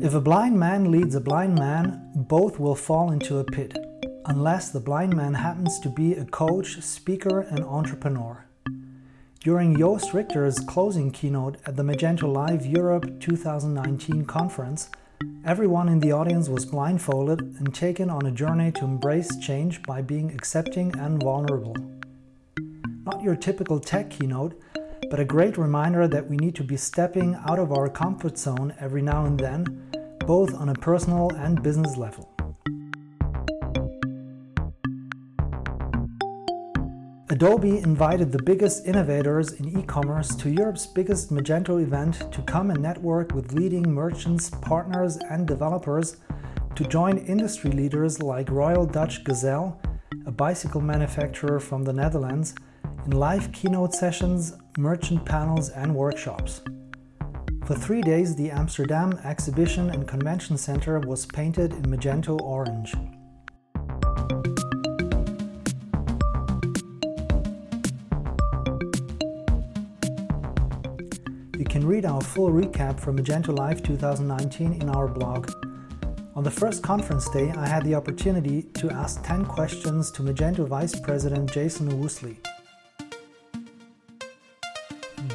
If a blind man leads a blind man, both will fall into a pit, unless the blind man happens to be a coach, speaker, and entrepreneur. During Joost Richter's closing keynote at the Magento Live Europe 2019 conference, everyone in the audience was blindfolded and taken on a journey to embrace change by being accepting and vulnerable. Not your typical tech keynote, but a great reminder that we need to be stepping out of our comfort zone every now and then, both on a personal and business level. Adobe invited the biggest innovators in e commerce to Europe's biggest Magento event to come and network with leading merchants, partners, and developers to join industry leaders like Royal Dutch Gazelle, a bicycle manufacturer from the Netherlands, in live keynote sessions, merchant panels, and workshops. For three days, the Amsterdam Exhibition and Convention Center was painted in Magento orange. You can read our full recap from Magento Live 2019 in our blog. On the first conference day, I had the opportunity to ask 10 questions to Magento Vice President Jason Woosley.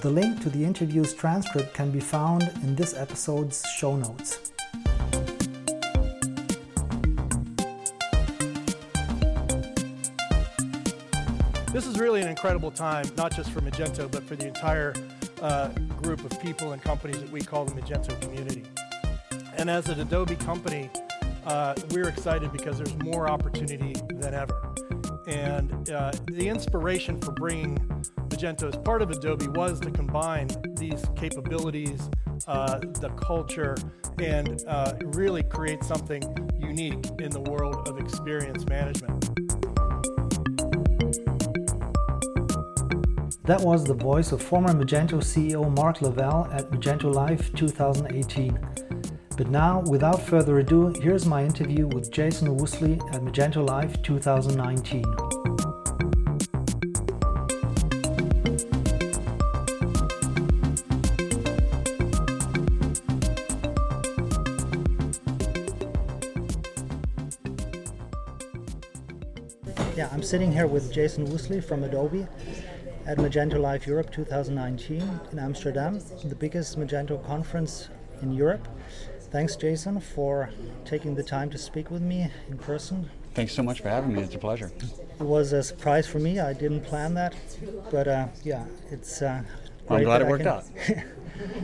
The link to the interview's transcript can be found in this episode's show notes. This is really an incredible time, not just for Magento, but for the entire uh, group of people and companies that we call the Magento community. And as an Adobe company, uh, we're excited because there's more opportunity than ever. And uh, the inspiration for bringing Magento as part of Adobe was to combine these capabilities, uh, the culture, and uh, really create something unique in the world of experience management. That was the voice of former Magento CEO Mark Lavelle at Magento Live 2018. But now, without further ado, here's my interview with Jason Woosley at Magento Live 2019. Yeah, I'm sitting here with Jason Woosley from Adobe at Magento Live Europe 2019 in Amsterdam, the biggest Magento conference in Europe. Thanks, Jason, for taking the time to speak with me in person. Thanks so much for having me. It's a pleasure. It was a surprise for me. I didn't plan that, but uh, yeah, it's. Uh, well, I'm glad it worked can... out.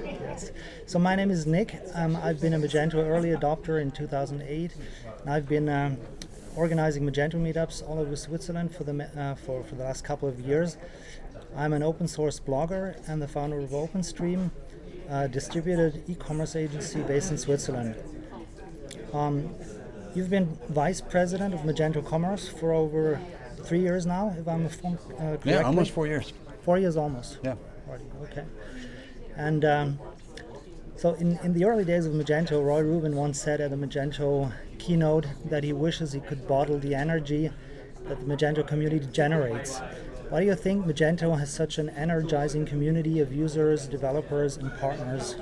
yes. So my name is Nick. Um, I've been a Magento early adopter in 2008, and I've been um, organizing Magento meetups all over Switzerland for the uh, for for the last couple of years. I'm an open source blogger and the founder of OpenStream, a distributed e-commerce agency based in Switzerland. Um, you've been vice president of Magento Commerce for over three years now, if I'm informed uh, correctly. Yeah, almost four years. Four years almost. Yeah. Okay. And um, so in, in the early days of Magento, Roy Rubin once said at a Magento keynote that he wishes he could bottle the energy that the Magento community generates. Why do you think Magento has such an energizing community of users, developers, and partners?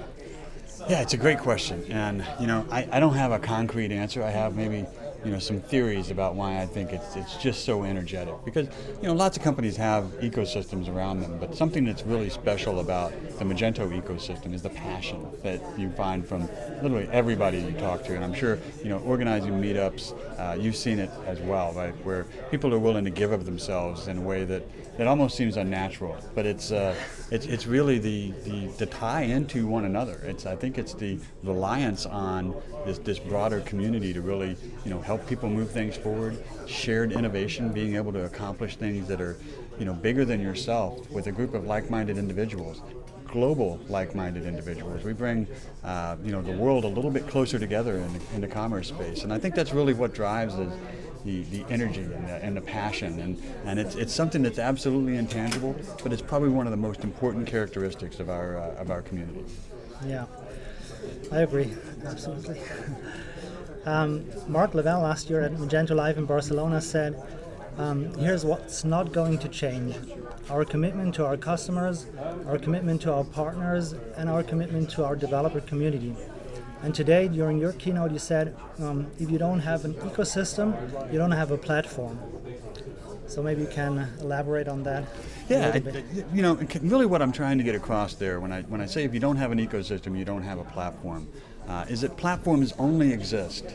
Yeah, it's a great question. And, you know, I, I don't have a concrete answer. I have maybe you know some theories about why I think it's it's just so energetic because you know lots of companies have ecosystems around them, but something that's really special about the Magento ecosystem is the passion that you find from literally everybody you talk to, and I'm sure you know organizing meetups, uh, you've seen it as well, right? Where people are willing to give of themselves in a way that that almost seems unnatural, but it's uh, it's it's really the, the the tie into one another. It's I think it's the reliance on this this broader community to really you know help people move things forward, shared innovation, being able to accomplish things that are, you know, bigger than yourself with a group of like-minded individuals global like-minded individuals. We bring, uh, you know, the world a little bit closer together in the, in the commerce space, and I think that's really what drives the, the, the energy and the, and the, passion, and, and it's, it's something that's absolutely intangible, but it's probably one of the most important characteristics of our uh, of our community. Yeah, I agree, absolutely. Um, Mark Lavelle last year at Magento Live in Barcelona said, um, here's what's not going to change our commitment to our customers, our commitment to our partners, and our commitment to our developer community. And today, during your keynote, you said um, if you don't have an ecosystem, you don't have a platform. So maybe you can elaborate on that. Yeah, I, you know, really, what I'm trying to get across there when I when I say if you don't have an ecosystem, you don't have a platform, uh, is that platforms only exist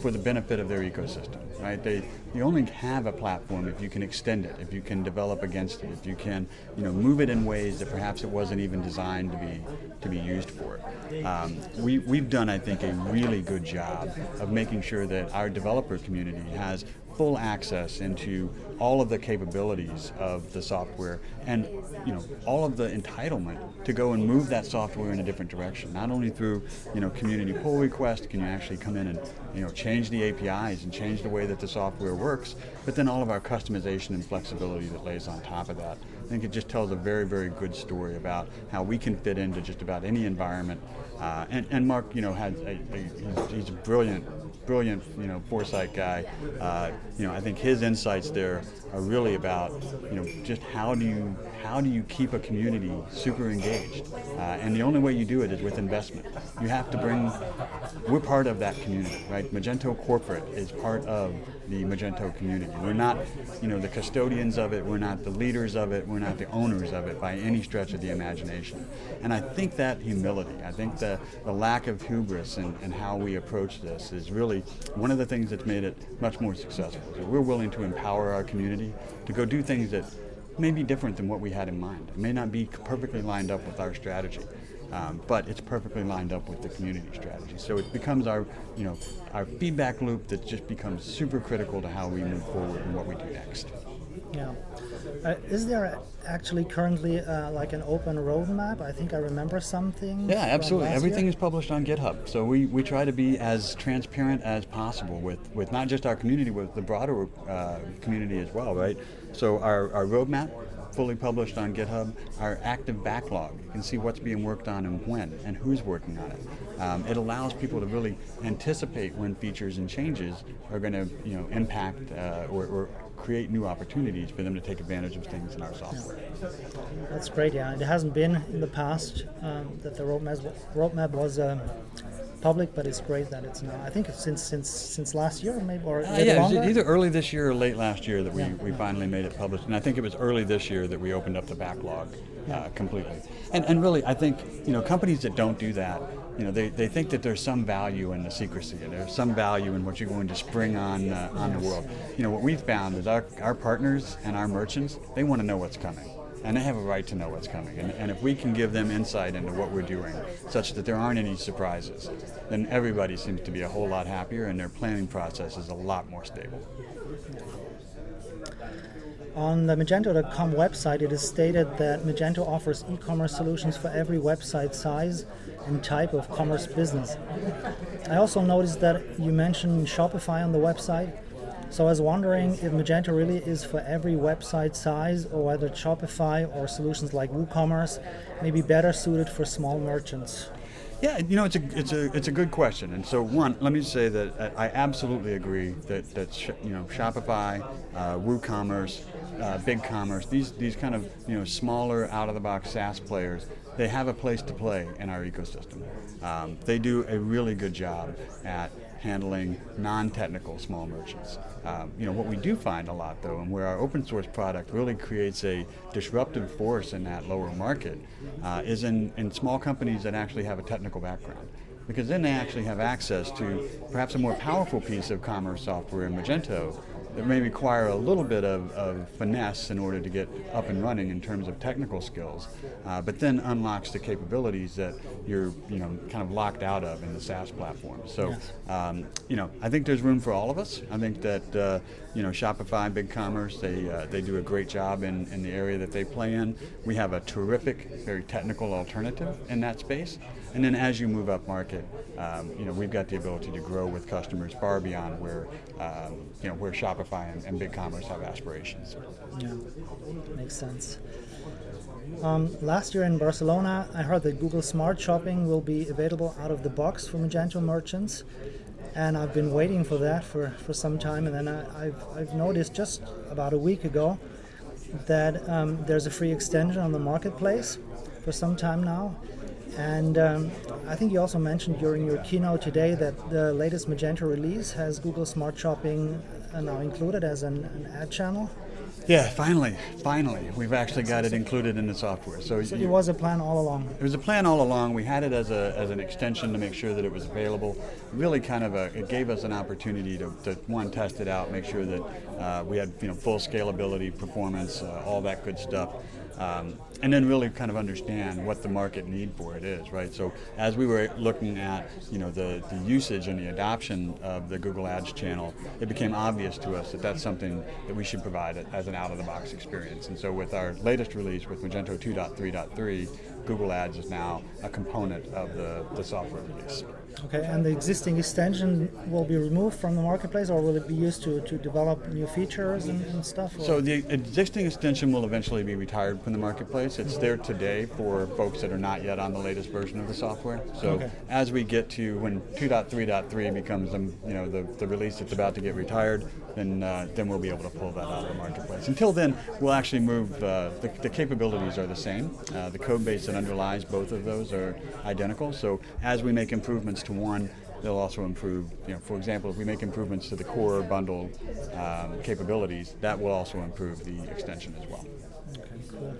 for the benefit of their ecosystem, right? They you only have a platform if you can extend it, if you can develop against it, if you can you know move it in ways that perhaps it wasn't even designed to be to be used for. Um, we we've done, I think, a really good job of making sure that our developer community has full access into all of the capabilities of the software and you know all of the entitlement to go and move that software in a different direction not only through you know community pull requests can you actually come in and you know change the APIs and change the way that the software works but then all of our customization and flexibility that lays on top of that. I think it just tells a very very good story about how we can fit into just about any environment. Uh, and, and Mark you know had a, a, he's, he's brilliant brilliant, you know, foresight guy. Uh, you know, I think his insights there are really about, you know, just how do you how do you keep a community super engaged? Uh, and the only way you do it is with investment. You have to bring. We're part of that community, right? Magento corporate is part of the Magento community. We're not, you know, the custodians of it. We're not the leaders of it. We're not the owners of it by any stretch of the imagination. And I think that humility, I think the, the lack of hubris and, and how we approach this is really one of the things that's made it much more successful. We're willing to empower our community to go do things that may be different than what we had in mind. It may not be perfectly lined up with our strategy. Um, but it's perfectly lined up with the community strategy. So it becomes our, you know, our feedback loop that just becomes super critical to how we move forward and what we do next. Yeah. Uh, is there actually currently uh, like an open roadmap? I think I remember something. Yeah, absolutely. Everything year. is published on GitHub. So we, we try to be as transparent as possible with, with not just our community, with the broader uh, community as well, right? So our, our roadmap fully published on GitHub, our active backlog. You can see what's being worked on and when, and who's working on it. Um, it allows people to really anticipate when features and changes are going to, you know, impact uh, or, or, create new opportunities for them to take advantage of things in our software. That's great. Yeah, it hasn't been in the past um, that the roadmap roadmap was. Um, public, but it's great that it's now. I think since since since last year, maybe or uh, yeah, either early this year or late last year that we, yeah. we finally made it published, and I think it was early this year that we opened up the backlog uh, completely. And and really, I think you know companies that don't do that, you know, they, they think that there's some value in the secrecy, and there's some value in what you're going to spring on uh, on the world. You know, what we've found is our our partners and our merchants, they want to know what's coming and they have a right to know what's coming. And, and, if we can give them insight into what we're doing, such that there aren't any surprises, then everybody seems to be a whole lot happier, and their planning process is a lot more stable. On the Magento.com website, it is stated that Magento offers e commerce solutions for every website size and type of commerce business. I also noticed that you mentioned Shopify on the website. So I was wondering if Magento really is for every website size or whether Shopify or solutions like WooCommerce may be better suited for small merchants. Yeah, you know, it's a it's a it's a good question. And so, one, let me say that I absolutely agree that that sh- you know Shopify, uh, WooCommerce, uh, BigCommerce, these these kind of you know smaller out of the box SaaS players, they have a place to play in our ecosystem. Um, they do a really good job at handling non-technical small merchants. Um, you know what we do find a lot though, and where our open source product really creates a disruptive force in that lower market, uh, is in, in small companies that actually have a technical background. Because then they actually have access to perhaps a more powerful piece of commerce software in Magento that may require a little bit of, of, finesse in order to get up and running in terms of technical skills, uh, but then unlocks the capabilities that you're you know kind of locked out of in the SaaS platform. So um, you know I think there's room for all of us. I think that uh, you know Shopify, BigCommerce, they uh, they do a great job in, in the area that they play in. We have a terrific, very technical alternative in that space. And then as you move up market, um, you know, we've got the ability to grow with customers far beyond where, um, you know, where Shopify and, and BigCommerce have aspirations. Yeah, makes sense. Um, last year in Barcelona, I heard that Google Smart Shopping will be available out of the box for Magento merchants. And I've been waiting for that for, for some time. And then I, have I've noticed just about a week ago that um, there's a free extension on the marketplace for some time now. And um, I think you also mentioned during your keynote today that the latest Magento release has Google Smart Shopping uh, now included as an, an ad channel. Yeah, finally, finally, we've actually got it included in the software. So, so it was a plan all along. It was a plan all along. We had it as a as an extension to make sure that it was available. Really, kind of a it gave us an opportunity to, to one test it out, make sure that uh, we had you know full scalability, performance, uh, all that good stuff. Um, and then really kind of understand what the market need for it is, right? So as we were looking at, you know, the, the usage and the adoption of the Google Ads channel, it became obvious to us that that's something that we should provide as an out-of-the-box experience. And so with our latest release with Magento 2.3.3, Google Ads is now a component of the, the software release. Okay, and the existing extension will be removed from the marketplace, or will it be used to, to develop new features and, and stuff? Or? So the existing extension will eventually be retired from the marketplace. It's there today for folks that are not yet on the latest version of the software. So okay. as we get to when 2.3.3 becomes the, you know the, the release that's about to get retired, then uh, then we'll be able to pull that out of the marketplace. Until then, we'll actually move. Uh, the, the, capabilities are the same. Uh, the code base that underlies both of those are identical. So as we make improvements to one, they'll also improve. You know, for example, if we make improvements to the core bundle um, capabilities, that will also improve the extension as well. Okay, cool.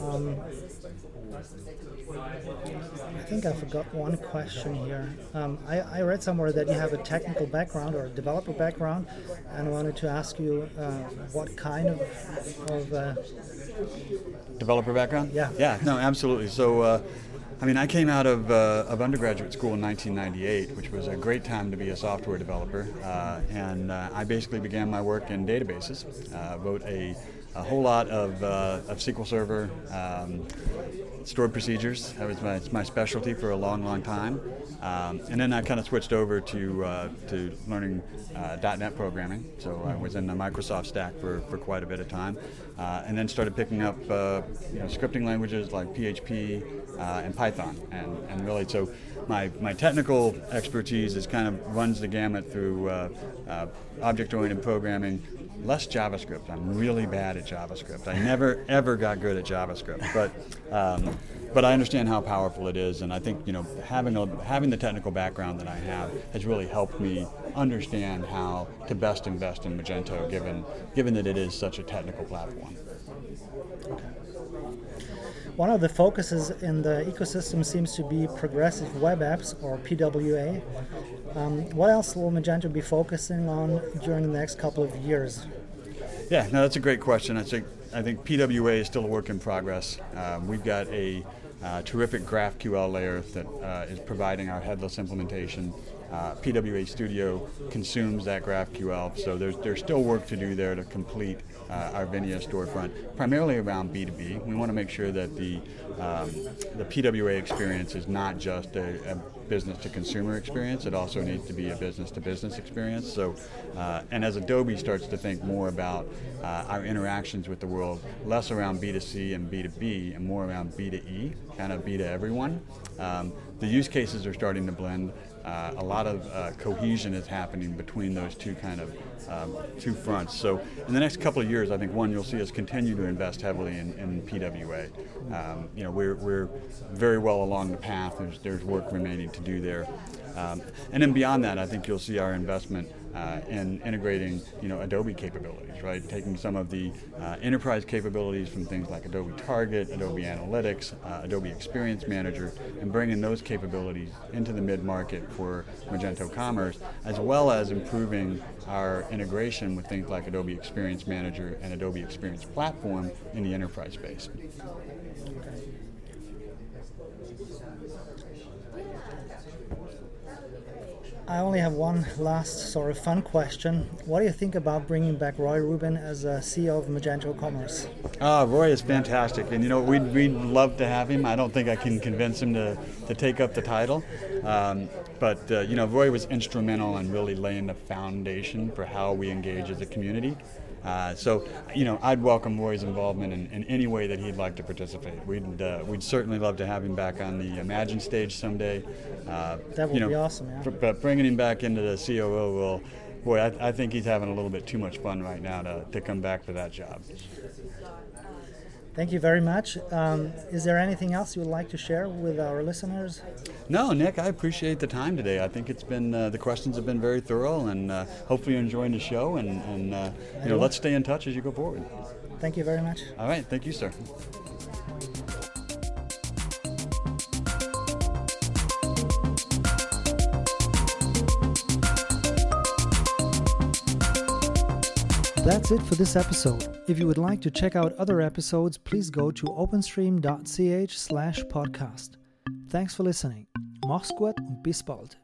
Um, I think I forgot one question here. Um, I, I, read somewhere that you have a technical background or a developer background, and I wanted to ask you uh, what kind of, of uh, developer background. Yeah. Yeah. No, absolutely. So. Uh, I mean, I came out of, uh, of undergraduate school in 1998, which was a great time to be a software developer. Uh, and uh, I basically began my work in databases. Uh, wrote a, a whole lot of, uh, of SQL Server, um, stored procedures. That was my, my specialty for a long, long time. Um, and then I kind of switched over to, uh, to learning .NET programming. So I was in the Microsoft stack for, for quite a bit of time. and then started picking up you know, scripting languages like PHP, uh, and Python. And, and really, so my, my technical expertise is kind of runs the gamut through uh, uh, object-oriented programming, less JavaScript. I'm really bad at JavaScript. I never ever got good at JavaScript, but um, but I understand how powerful it is, and I think you know having a, having the technical background that I have has really helped me understand how to best invest in Magento, given given that it is such a technical platform. Okay. One of the focuses in the ecosystem seems to be progressive web apps or PWA. Um, what else will Magento be focusing on during the next couple of years? Yeah, no, that's a great question. I think I think PWA is still a work in progress. Um, we've got a uh, terrific GraphQL layer that uh, is providing our headless implementation. Uh, PWA Studio consumes that GraphQL, so there's, there's still work to do there to complete uh, our Venia storefront, primarily around B2B. We want to make sure that the, um, the PWA experience is not just a, a business to consumer experience, it also needs to be a business to business experience. So, uh, and as Adobe starts to think more about uh, our interactions with the world, less around B2C and B2B and more around B2E, kind of B to everyone, um, the use cases are starting to blend. Uh, a lot of uh, cohesion is happening between those two kind of um, two fronts. So in the next couple of years, I think one you'll see us continue to invest heavily in, in PWA. Um, you know, we're, we're very well along the path. There's, there's work remaining to do there. Um, and then beyond that, I think you'll see our investment uh, in integrating, you know, Adobe capabilities, right? Taking some of the uh, enterprise capabilities from things like Adobe Target, Adobe Analytics, uh, Adobe Experience Manager, and bringing those capabilities into the mid-market for Magento Commerce, as well as improving our integration with things like Adobe Experience Manager and Adobe Experience Platform in the enterprise space. I only have one last sort of fun question. What do you think about bringing back Roy Rubin as a CEO of Magento Commerce? Uh, Roy is fantastic, and you know we'd, we'd love to have him. I don't think I can convince him to, to take up the title, um, but uh, you know Roy was instrumental in really laying the foundation for how we engage as a community. Uh, so, you know, I'd welcome Roy's involvement in, in, any way that he'd like to participate. We'd uh, we'd certainly love to have him back on the Imagine stage someday. Uh, that would you know, be awesome. Yeah. but bringing him back into the COO will, boy, I, I, think he's having a little bit too much fun right now to, to come back to that job. Thank you very much. Um, is there anything else you would like to share with our listeners? No, Nick, I appreciate the time today. I think it's been uh, the questions have been very thorough, and uh, hopefully you're enjoying the show. And, and uh, you know, let's stay in touch as you go forward. Thank you very much. All right, thank you, sir. That's it for this episode. If you would like to check out other episodes, please go to openstream.ch slash podcast. Thanks for listening. Mach's gut und bis bald.